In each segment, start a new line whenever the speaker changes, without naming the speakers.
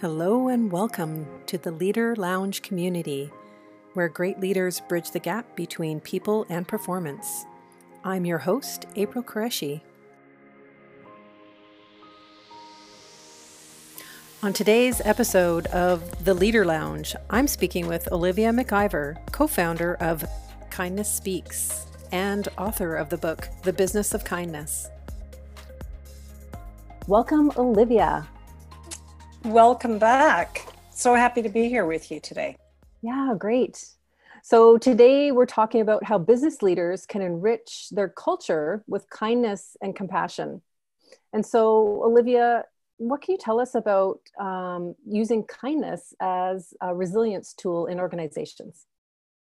Hello and welcome to the Leader Lounge community, where great leaders bridge the gap between people and performance. I'm your host, April Qureshi. On today's episode of The Leader Lounge, I'm speaking with Olivia McIver, co founder of Kindness Speaks and author of the book, The Business of Kindness. Welcome, Olivia.
Welcome back. So happy to be here with you today.
Yeah, great. So, today we're talking about how business leaders can enrich their culture with kindness and compassion. And so, Olivia, what can you tell us about um, using kindness as a resilience tool in organizations?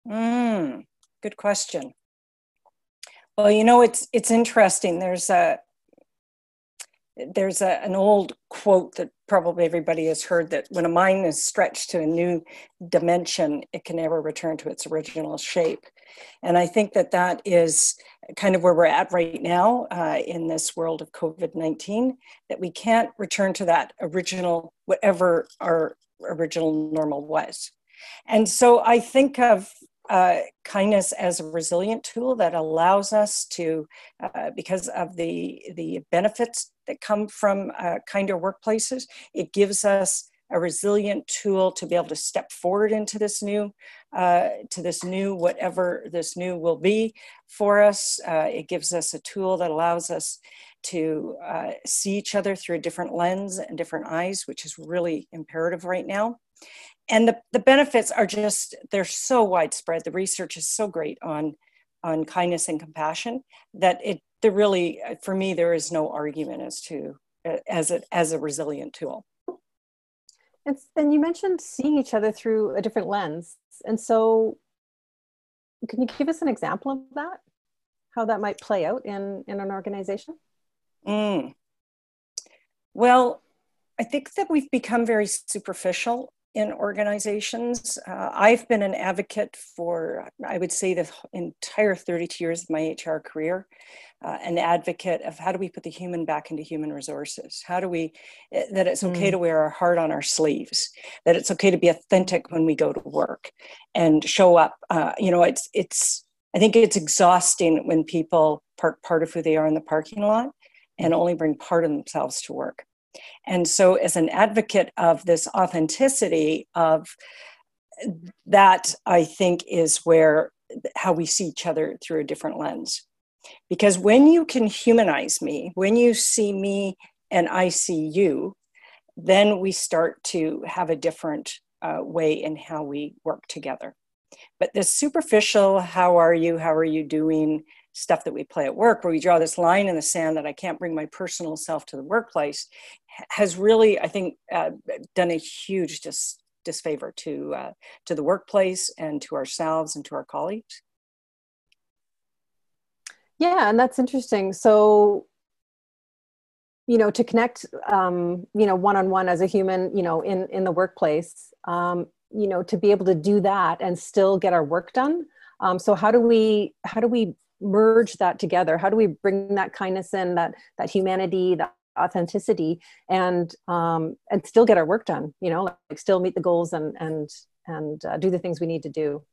Mm, good question. Well, you know, it's it's interesting. There's a there's a, an old quote that probably everybody has heard that when a mind is stretched to a new dimension, it can never return to its original shape. And I think that that is kind of where we're at right now uh, in this world of COVID 19, that we can't return to that original, whatever our original normal was. And so I think of uh, kindness as a resilient tool that allows us to, uh, because of the, the benefits that come from uh, kinder workplaces, it gives us a resilient tool to be able to step forward into this new, uh, to this new, whatever this new will be for us. Uh, it gives us a tool that allows us to uh, see each other through a different lens and different eyes, which is really imperative right now. And the, the benefits are just they're so widespread. The research is so great on on kindness and compassion that it there really for me there is no argument as to as a as a resilient tool.
And, and you mentioned seeing each other through a different lens. And so can you give us an example of that? How that might play out in in an organization?
Mm. well i think that we've become very superficial in organizations. Uh, I've been an advocate for, I would say, the entire 32 years of my HR career, uh, an advocate of how do we put the human back into human resources? How do we, eh, that it's okay mm. to wear our heart on our sleeves, that it's okay to be authentic when we go to work and show up. Uh, you know, it's, it's, I think it's exhausting when people park part of who they are in the parking lot and only bring part of themselves to work. And so, as an advocate of this authenticity of that, I think is where how we see each other through a different lens. Because when you can humanize me, when you see me and I see you, then we start to have a different uh, way in how we work together. But this superficial, how are you, how are you doing, stuff that we play at work, where we draw this line in the sand that I can't bring my personal self to the workplace, has really, I think, uh, done a huge dis- disfavor to uh, to the workplace and to ourselves and to our colleagues.
Yeah, and that's interesting. So, you know, to connect, um, you know, one on one as a human, you know, in in the workplace, um, you know, to be able to do that and still get our work done. Um, so, how do we how do we merge that together? How do we bring that kindness in, that that humanity, that authenticity and um, and still get our work done you know like still meet the goals and and and uh, do the things we need to do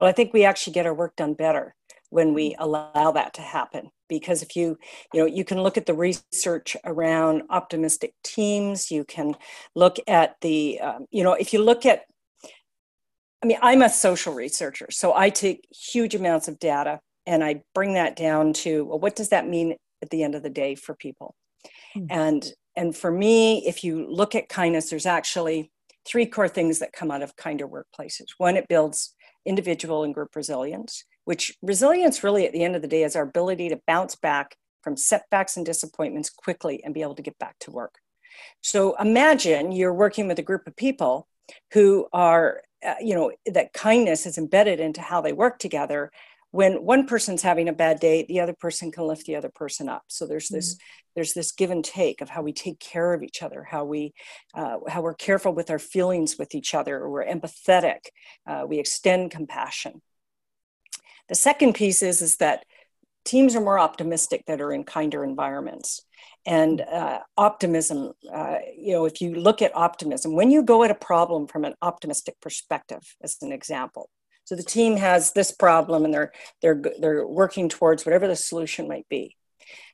well i think we actually get our work done better when we allow that to happen because if you you know you can look at the research around optimistic teams you can look at the um, you know if you look at i mean i'm a social researcher so i take huge amounts of data and i bring that down to well what does that mean at the end of the day for people Mm-hmm. And and for me, if you look at kindness, there's actually three core things that come out of kinder workplaces. One, it builds individual and group resilience, which resilience really at the end of the day is our ability to bounce back from setbacks and disappointments quickly and be able to get back to work. So imagine you're working with a group of people who are, uh, you know, that kindness is embedded into how they work together when one person's having a bad day the other person can lift the other person up. So there's this mm-hmm. there's this give and take of how we take care of each other how we uh, how we're careful with our feelings with each other we're empathetic uh, we extend compassion. The second piece is is that teams are more optimistic that are in kinder environments. And uh, optimism uh, you know if you look at optimism when you go at a problem from an optimistic perspective as an example so the team has this problem and they're they're they're working towards whatever the solution might be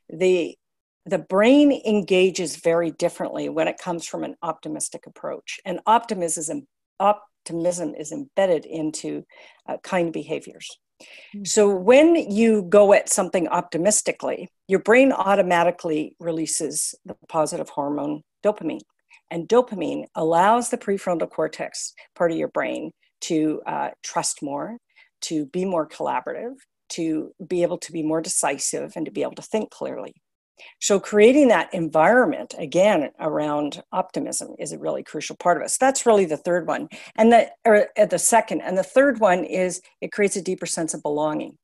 the the brain engages very differently when it comes from an optimistic approach and optimism optimism is embedded into uh, kind behaviors Hmm. So when you go at something optimistically, your brain automatically releases the positive hormone dopamine. And dopamine allows the prefrontal cortex part of your brain to uh, trust more, to be more collaborative, to be able to be more decisive, and to be able to think clearly. So, creating that environment again around optimism is a really crucial part of us. That's really the third one, and the or uh, the second, and the third one is it creates a deeper sense of belonging.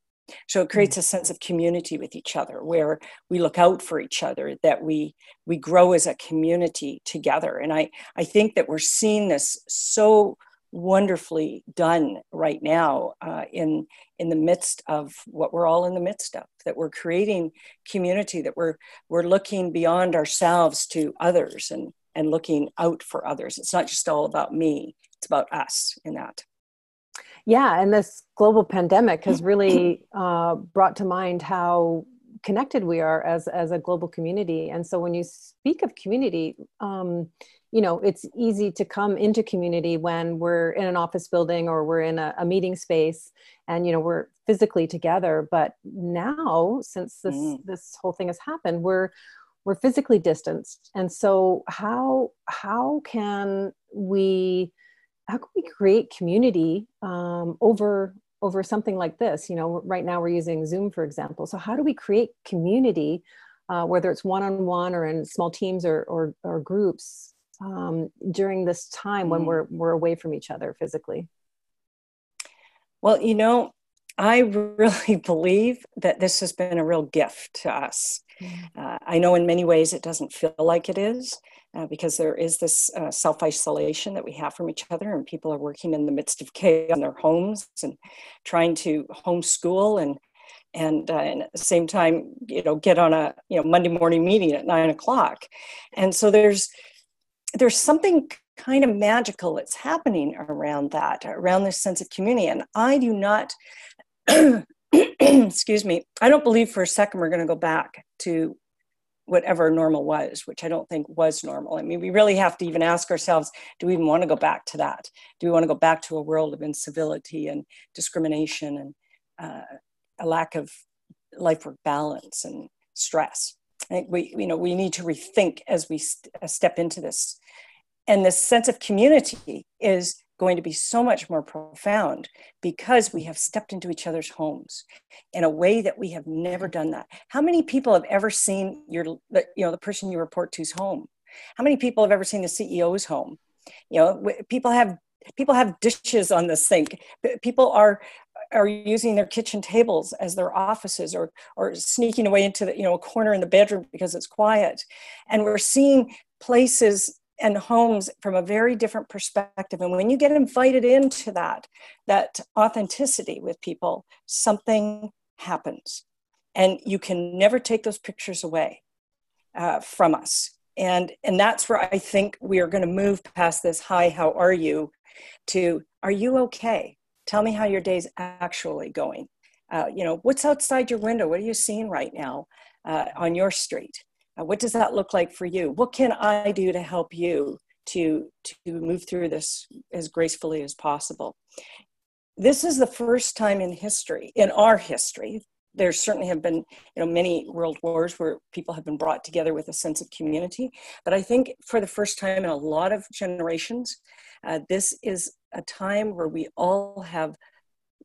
So it creates a sense of community with each other, where we look out for each other, that we we grow as a community together. And I I think that we're seeing this so wonderfully done right now uh, in in the midst of what we're all in the midst of that we're creating community that we're we're looking beyond ourselves to others and and looking out for others. It's not just all about me it's about us in that.
Yeah and this global pandemic has really uh, brought to mind how connected we are as as a global community. And so when you speak of community um, you know it's easy to come into community when we're in an office building or we're in a, a meeting space and you know we're physically together. But now since this mm. this whole thing has happened we're we're physically distanced. And so how how can we how can we create community um, over over something like this? You know right now we're using zoom for example. So how do we create community uh, whether it's one-on-one or in small teams or, or, or groups um, during this time when mm. we're we're away from each other physically?
Well, you know, I really believe that this has been a real gift to us. Mm. Uh, I know in many ways it doesn't feel like it is uh, because there is this uh, self isolation that we have from each other, and people are working in the midst of chaos in their homes and trying to homeschool and and, uh, and, at the same time, you know, get on a you know Monday morning meeting at nine o'clock, and so there's there's something kind of magical that's happening around that, around this sense of community. And I do not, excuse me, I don't believe for a second we're going to go back to whatever normal was, which I don't think was normal. I mean, we really have to even ask ourselves do we even want to go back to that? Do we want to go back to a world of incivility and discrimination and uh, a lack of life work balance and stress? I think we, you know, we need to rethink as we st- uh, step into this. And this sense of community is going to be so much more profound because we have stepped into each other's homes in a way that we have never done that. How many people have ever seen your, you know, the person you report to's home? How many people have ever seen the CEO's home? You know, people have people have dishes on the sink. People are are using their kitchen tables as their offices or or sneaking away into the you know a corner in the bedroom because it's quiet. And we're seeing places and homes from a very different perspective. And when you get invited into that that authenticity with people something happens. And you can never take those pictures away uh, from us. And and that's where i think we are going to move past this hi how are you? to are you okay Tell me how your day's actually going. Uh, you know, what's outside your window? What are you seeing right now uh, on your street? Uh, what does that look like for you? What can I do to help you to to move through this as gracefully as possible? This is the first time in history, in our history, there certainly have been you know many world wars where people have been brought together with a sense of community but i think for the first time in a lot of generations uh, this is a time where we all have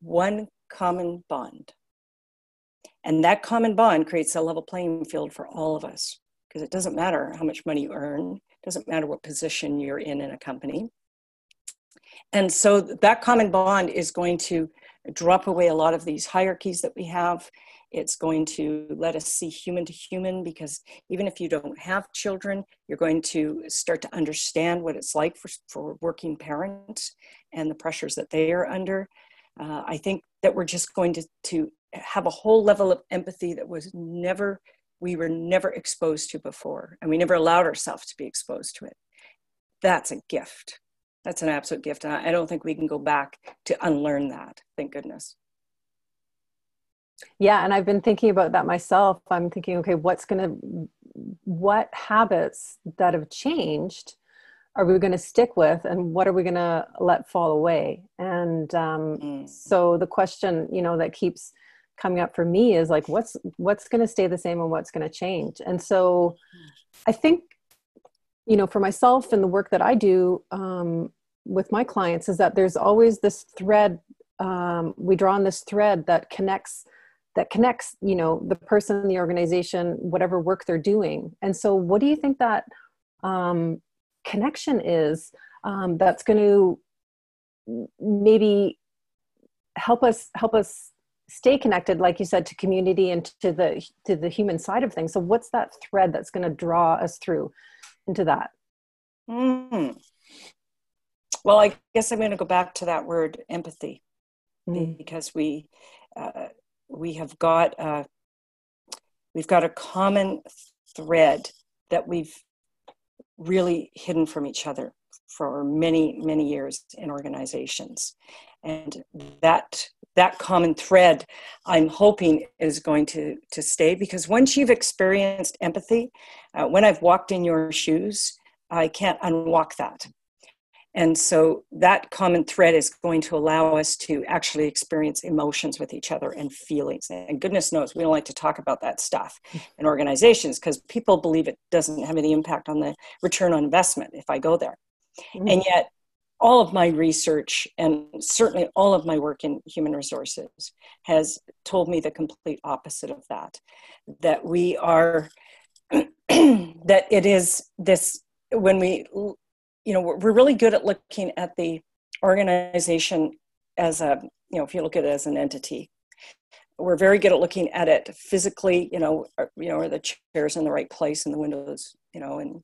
one common bond and that common bond creates a level playing field for all of us because it doesn't matter how much money you earn it doesn't matter what position you're in in a company and so that common bond is going to drop away a lot of these hierarchies that we have. It's going to let us see human to human because even if you don't have children, you're going to start to understand what it's like for, for working parents and the pressures that they are under. Uh, I think that we're just going to, to have a whole level of empathy that was never we were never exposed to before, and we never allowed ourselves to be exposed to it. That's a gift. That's an absolute gift. And I don't think we can go back to unlearn that. Thank goodness.
Yeah, and I've been thinking about that myself. I'm thinking, okay, what's going to, what habits that have changed are we going to stick with and what are we going to let fall away and um, mm. so the question you know that keeps coming up for me is like what's what's going to stay the same and what's going to change and so i think you know for myself and the work that i do um, with my clients is that there's always this thread um, we draw on this thread that connects that connects you know the person the organization whatever work they're doing and so what do you think that um, connection is um, that's going to maybe help us help us stay connected like you said to community and to the to the human side of things so what's that thread that's going to draw us through into that
mm. well i guess i'm going to go back to that word empathy mm. because we uh, we have got uh, we've got a common thread that we've really hidden from each other for many many years in organizations. And that that common thread i'm hoping is going to to stay because once you've experienced empathy uh, when i've walked in your shoes i can't unwalk that and so that common thread is going to allow us to actually experience emotions with each other and feelings. And goodness knows we don't like to talk about that stuff in organizations because people believe it doesn't have any impact on the return on investment if I go there. Mm-hmm. And yet, all of my research and certainly all of my work in human resources has told me the complete opposite of that. That we are, that it is this, when we you know we're really good at looking at the organization as a you know if you look at it as an entity we're very good at looking at it physically you know are, you know are the chairs in the right place and the windows you know and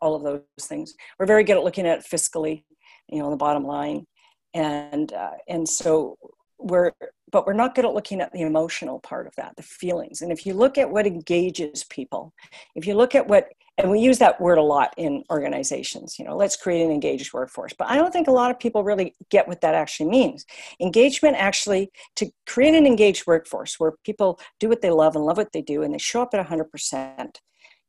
all of those things. We're very good at looking at it fiscally you know the bottom line. And uh, and so we're but we're not good at looking at the emotional part of that the feelings. And if you look at what engages people if you look at what and we use that word a lot in organizations you know let's create an engaged workforce. But i don't think a lot of people really get what that actually means. Engagement actually to create an engaged workforce where people do what they love and love what they do and they show up at 100%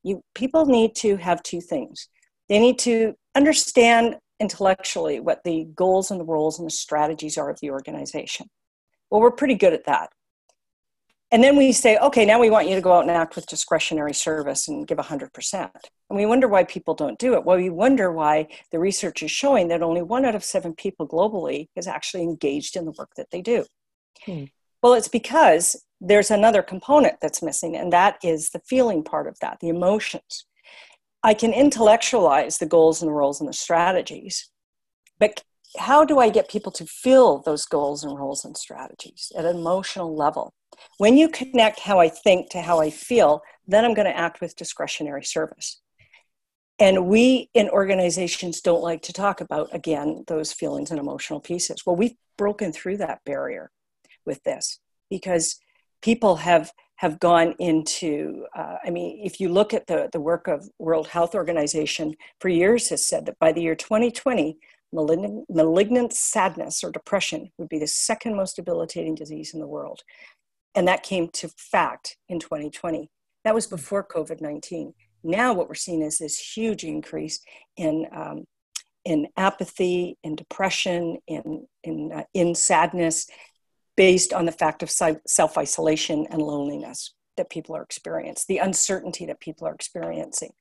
you people need to have two things. They need to understand intellectually what the goals and the roles and the strategies are of the organization. Well we're pretty good at that and then we say, okay, now we want you to go out and act with discretionary service and give 100%. And we wonder why people don't do it. Well, we wonder why the research is showing that only one out of seven people globally is actually engaged in the work that they do. Hmm. Well, it's because there's another component that's missing, and that is the feeling part of that, the emotions. I can intellectualize the goals and the roles and the strategies, but how do I get people to feel those goals and roles and strategies at an emotional level? When you connect how I think to how I feel, then I'm going to act with discretionary service. And we in organizations don't like to talk about, again, those feelings and emotional pieces. Well, we've broken through that barrier with this because people have have gone into uh, i mean if you look at the, the work of world health organization for years has said that by the year 2020 malignant, malignant sadness or depression would be the second most debilitating disease in the world and that came to fact in 2020. That was before COVID 19. Now, what we're seeing is this huge increase in, um, in apathy, in depression, in, in, uh, in sadness, based on the fact of self isolation and loneliness that people are experiencing, the uncertainty that people are experiencing.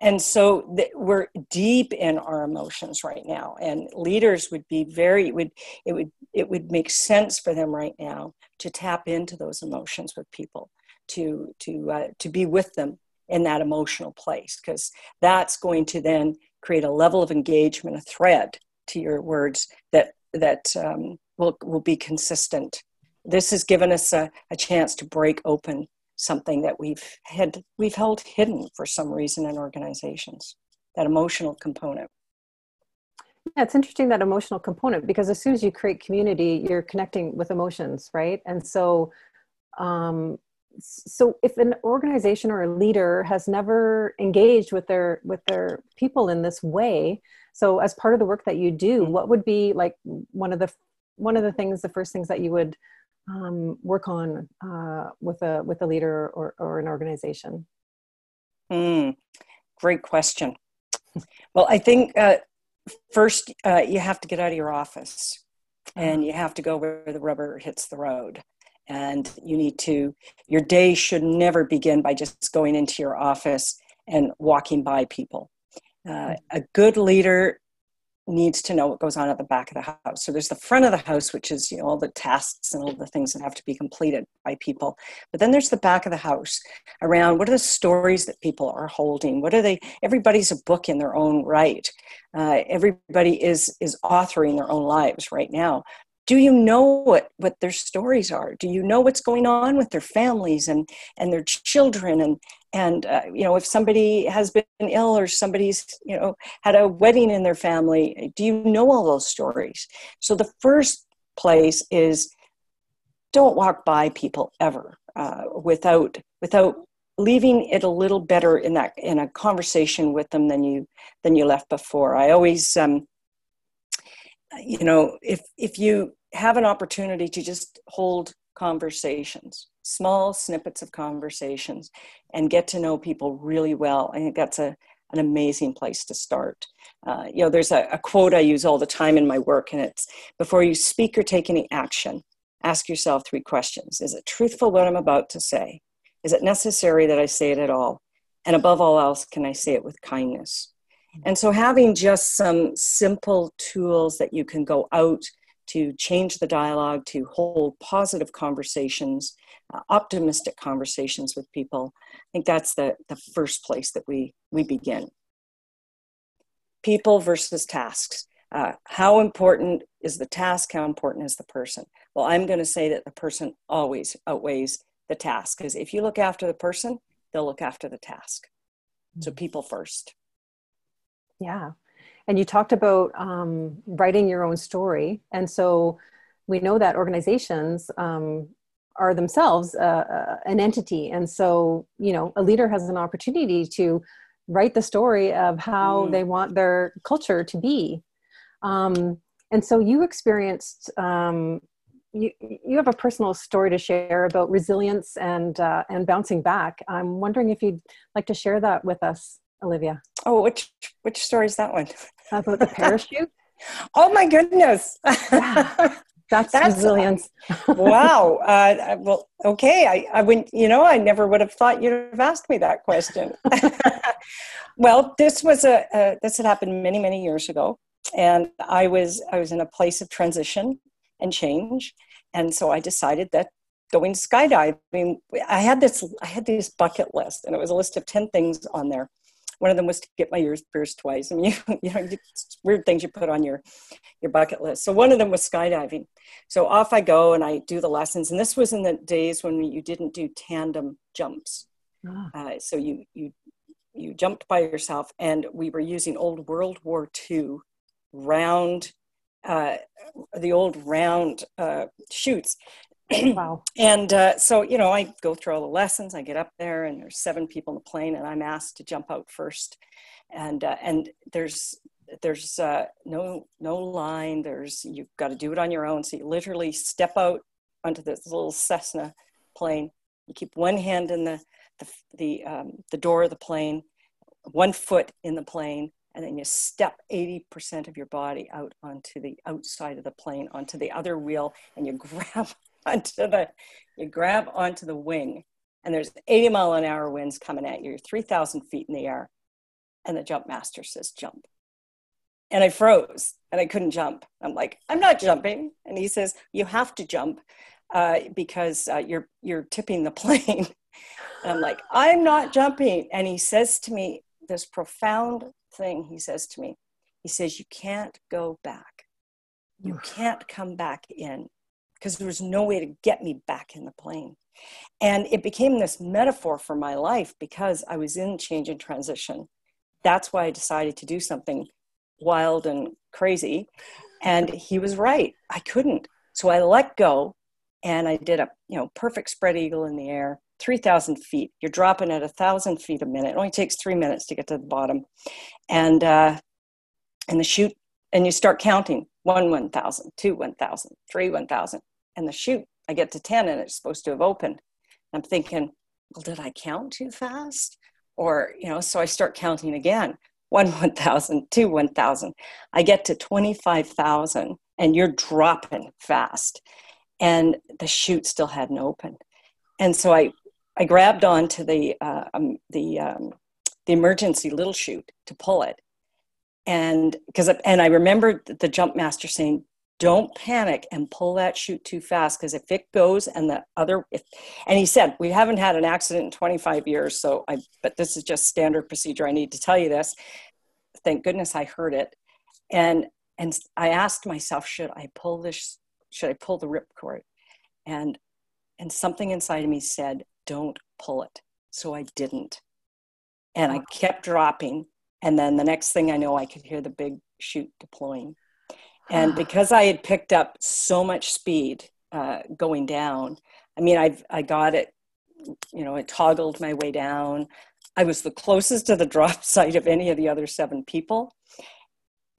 And so th- we're deep in our emotions right now. And leaders would be very, would, it would, it would make sense for them right now to tap into those emotions with people, to, to, uh, to be with them in that emotional place, because that's going to then create a level of engagement, a thread to your words that, that um, will, will be consistent this has given us a, a, chance to break open something that we've had we've held hidden for some reason in organizations that emotional component
yeah it's interesting that emotional component because as soon as you create community you're connecting with emotions right and so um so if an organization or a leader has never engaged with their with their people in this way so as part of the work that you do mm-hmm. what would be like one of the one of the things the first things that you would um, work on uh, with a with a leader or, or an organization.
Mm, great question. Well i think uh, first uh, you have to get out of your office and you have to go where the rubber hits the road. And you need to your day should never begin by just going into your office and walking by people. Uh, a good leader needs to know what goes on at the back of the house. So there's the front of the house which is you know all the tasks and all the things that have to be completed by people. But then there's the back of the house around what are the stories that people are holding? What are they everybody's a book in their own right. Uh, everybody is is authoring their own lives right now do you know what what their stories are? Do you know what's going on with their families and and their children? And and uh, you know if somebody has been ill or somebody's you know had a wedding in their family do you know all those stories? So the first place is don't walk by people ever uh, without without leaving it a little better in that in a conversation with them than you than you left before. I always um, you know if if you have an opportunity to just hold conversations small snippets of conversations and get to know people really well i think that's a an amazing place to start. Uh, you know there's a, a quote i use all the time in my work and it's before you speak or take any action ask yourself three questions. Is it truthful what i'm about to say? Is it necessary that i say it at all? And above all else can i say it with kindness and so, having just some simple tools that you can go out to change the dialogue, to hold positive conversations, uh, optimistic conversations with people, I think that's the, the first place that we, we begin. People versus tasks. Uh, how important is the task? How important is the person? Well, I'm going to say that the person always outweighs the task because if you look after the person, they'll look after the task. So, mm. people first.
Yeah. And you talked about um, writing your own story. And so we know that organizations um, are themselves uh, uh, an entity. And so, you know, a leader has an opportunity to write the story of how mm. they want their culture to be. Um, and so you experienced, um, you, you have a personal story to share about resilience and, uh, and bouncing back. I'm wondering if you'd like to share that with us. Olivia?
Oh, which which story is that one?
About the parachute?
oh my goodness!
yeah. That's, That's resilience.
wow. Uh, well, okay. I, I wouldn't, you know, I never would have thought you'd have asked me that question. well, this was a, a, this had happened many, many years ago. And I was, I was in a place of transition and change. And so I decided that going skydiving, I had this, I had this bucket list and it was a list of 10 things on there one of them was to get my ears pierced twice. I mean, you, you know, weird things you put on your your bucket list. So one of them was skydiving. So off I go and I do the lessons. And this was in the days when you didn't do tandem jumps. Ah. Uh, so you you you jumped by yourself, and we were using old World War II round uh, the old round uh, chutes
wow.
and uh, so, you know, I go through all the lessons. I get up there, and there's seven people in the plane, and I'm asked to jump out first. And uh, and there's there's uh, no no line. There's you've got to do it on your own. So you literally step out onto this little Cessna plane. You keep one hand in the the the, um, the door of the plane, one foot in the plane, and then you step 80% of your body out onto the outside of the plane, onto the other wheel, and you grab onto the, you grab onto the wing, and there's 80 mile an hour winds coming at you. You're 3,000 feet in the air, and the jump master says, jump. And I froze and I couldn't jump. I'm like, I'm not jumping. And he says, You have to jump uh, because uh, you're, you're tipping the plane. and I'm like, I'm not jumping. And he says to me this profound thing. He says to me, He says, You can't go back. You can't come back in because there was no way to get me back in the plane. And it became this metaphor for my life because I was in change and transition. That's why I decided to do something wild and crazy. And he was right. I couldn't. So I let go and I did a you know perfect spread eagle in the air, 3,000 feet. You're dropping at a thousand feet a minute. It only takes three minutes to get to the bottom, and uh, and the chute, and you start counting one 1,000, two 1,000, three 1,000, and the chute. I get to 10 and it's supposed to have opened. I'm thinking, well, did I count too fast? Or, you know, so I start counting again one 1,000, two 1,000. I get to 25,000 and you're dropping fast and the chute still hadn't opened. And so I, I grabbed onto the, uh, um, the, um, the emergency little chute to pull it. And because, and I remember the jump master saying, don't panic and pull that chute too fast because if it goes and the other if, and he said we haven't had an accident in 25 years so i but this is just standard procedure i need to tell you this thank goodness i heard it and and i asked myself should i pull this should I pull the ripcord? And and something inside of me said, don't pull it. So I didn't. And I kept dropping. And then the next thing I know, I could hear the big chute deploying. And because I had picked up so much speed uh, going down, I mean, I I got it, you know, it toggled my way down. I was the closest to the drop site of any of the other seven people,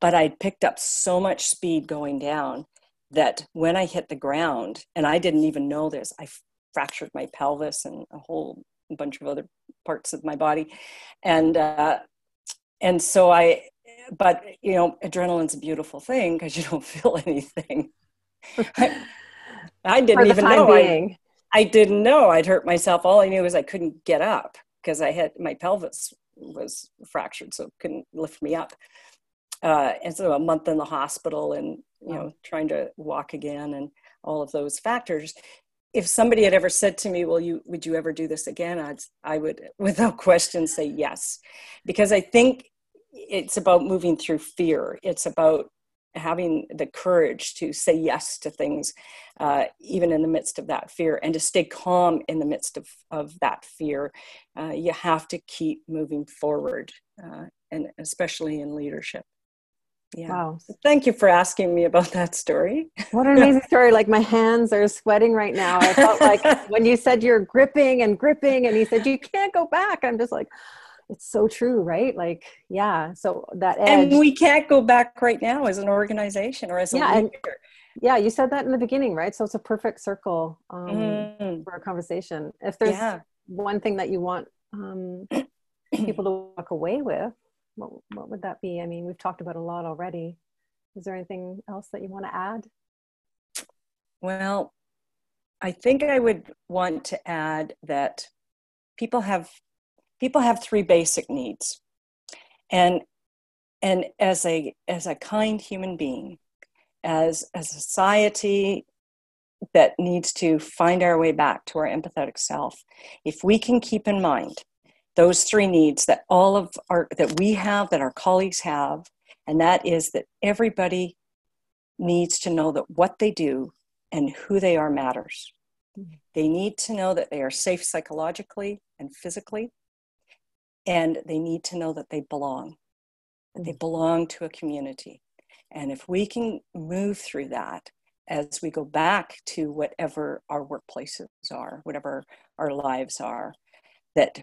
but I'd picked up so much speed going down that when I hit the ground, and I didn't even know this, I fractured my pelvis and a whole bunch of other parts of my body, and uh, and so I, but you know, adrenaline's a beautiful thing because you don't feel anything. I, I didn't even know. I, I didn't know I'd hurt myself. All I knew was I couldn't get up because I had my pelvis was fractured, so couldn't lift me up. Uh, and so a month in the hospital and you know trying to walk again and all of those factors if somebody had ever said to me well you would you ever do this again i'd i would without question say yes because i think it's about moving through fear it's about having the courage to say yes to things uh, even in the midst of that fear and to stay calm in the midst of, of that fear uh, you have to keep moving forward uh, and especially in leadership yeah. Wow. Thank you for asking me about that story.
What an amazing story. Like my hands are sweating right now. I felt like when you said you're gripping and gripping and he said you can't go back, I'm just like, it's so true, right? Like, yeah. So that edge.
And we can't go back right now as an organization or as a yeah, leader. And,
yeah, you said that in the beginning, right? So it's a perfect circle um, mm. for a conversation. If there's yeah. one thing that you want um, people to walk away with, what, what would that be? I mean, we've talked about a lot already. Is there anything else that you want to add?
Well, I think I would want to add that people have people have three basic needs. And and as a as a kind human being, as a society that needs to find our way back to our empathetic self, if we can keep in mind those three needs that all of our that we have that our colleagues have and that is that everybody needs to know that what they do and who they are matters. Mm-hmm. They need to know that they are safe psychologically and physically and they need to know that they belong that they belong to a community and if we can move through that as we go back to whatever our workplaces are whatever our lives are that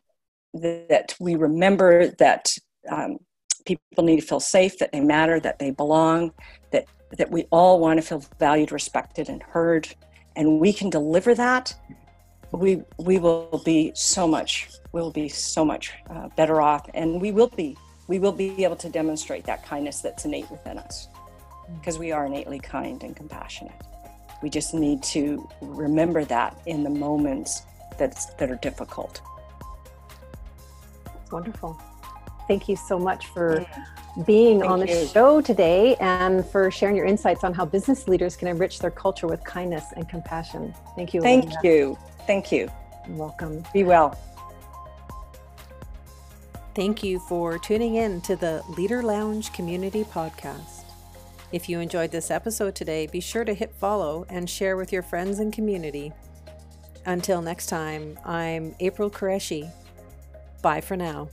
that we remember that um, people need to feel safe, that they matter, that they belong, that that we all want to feel valued, respected, and heard, and we can deliver that. We we will be so much we'll be so much uh, better off, and we will be we will be able to demonstrate that kindness that's innate within us, because we are innately kind and compassionate. We just need to remember that in the moments that's, that are difficult
wonderful. Thank you so much for being Thank on the you. show today and for sharing your insights on how business leaders can enrich their culture with kindness and compassion. Thank you.
Thank you. Thank you.
You're welcome.
Be well.
Thank you for tuning in to the Leader Lounge Community Podcast. If you enjoyed this episode today, be sure to hit follow and share with your friends and community. Until next time, I'm April Qureshi Bye for now.